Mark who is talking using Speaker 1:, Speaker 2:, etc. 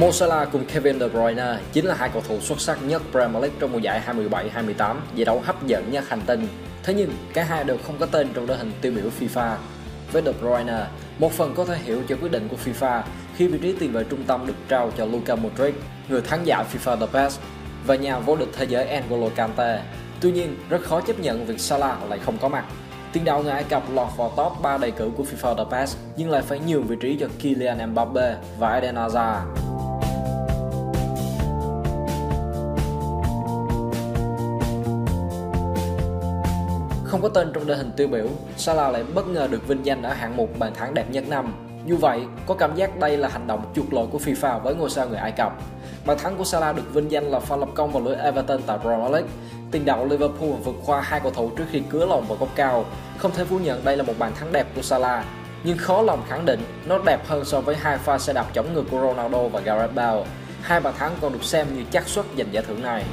Speaker 1: Mo Salah cùng Kevin De Bruyne chính là hai cầu thủ xuất sắc nhất Premier League trong mùa giải 2017-2018, giải đấu hấp dẫn nhất hành tinh. Thế nhưng, cả hai đều không có tên trong đội hình tiêu biểu FIFA. Với De Bruyne, một phần có thể hiểu cho quyết định của FIFA khi vị trí tiền vệ trung tâm được trao cho Luka Modric, người thắng giải FIFA The Best, và nhà vô địch thế giới N'Golo Kante. Tuy nhiên, rất khó chấp nhận việc Salah lại không có mặt. Tiền đạo người Ai Cập lọt vào top 3 đề cử của FIFA The Best nhưng lại phải nhường vị trí cho Kylian Mbappe và Eden Hazard. Không có tên trong đội hình tiêu biểu, Salah lại bất ngờ được vinh danh ở hạng mục bàn thắng đẹp nhất năm. Dù vậy, có cảm giác đây là hành động chuộc lỗi của FIFA với ngôi sao người Ai Cập. Bàn thắng của Salah được vinh danh là pha lập công vào lưới Everton tại Premier League. Tiền đạo Liverpool vượt qua hai cầu thủ trước khi cứa lòng vào góc cao. Không thể phủ nhận đây là một bàn thắng đẹp của Salah, nhưng khó lòng khẳng định nó đẹp hơn so với hai pha xe đạp chống ngược của Ronaldo và Gareth Bale. Hai bàn thắng còn được xem như chắc suất giành giải thưởng này.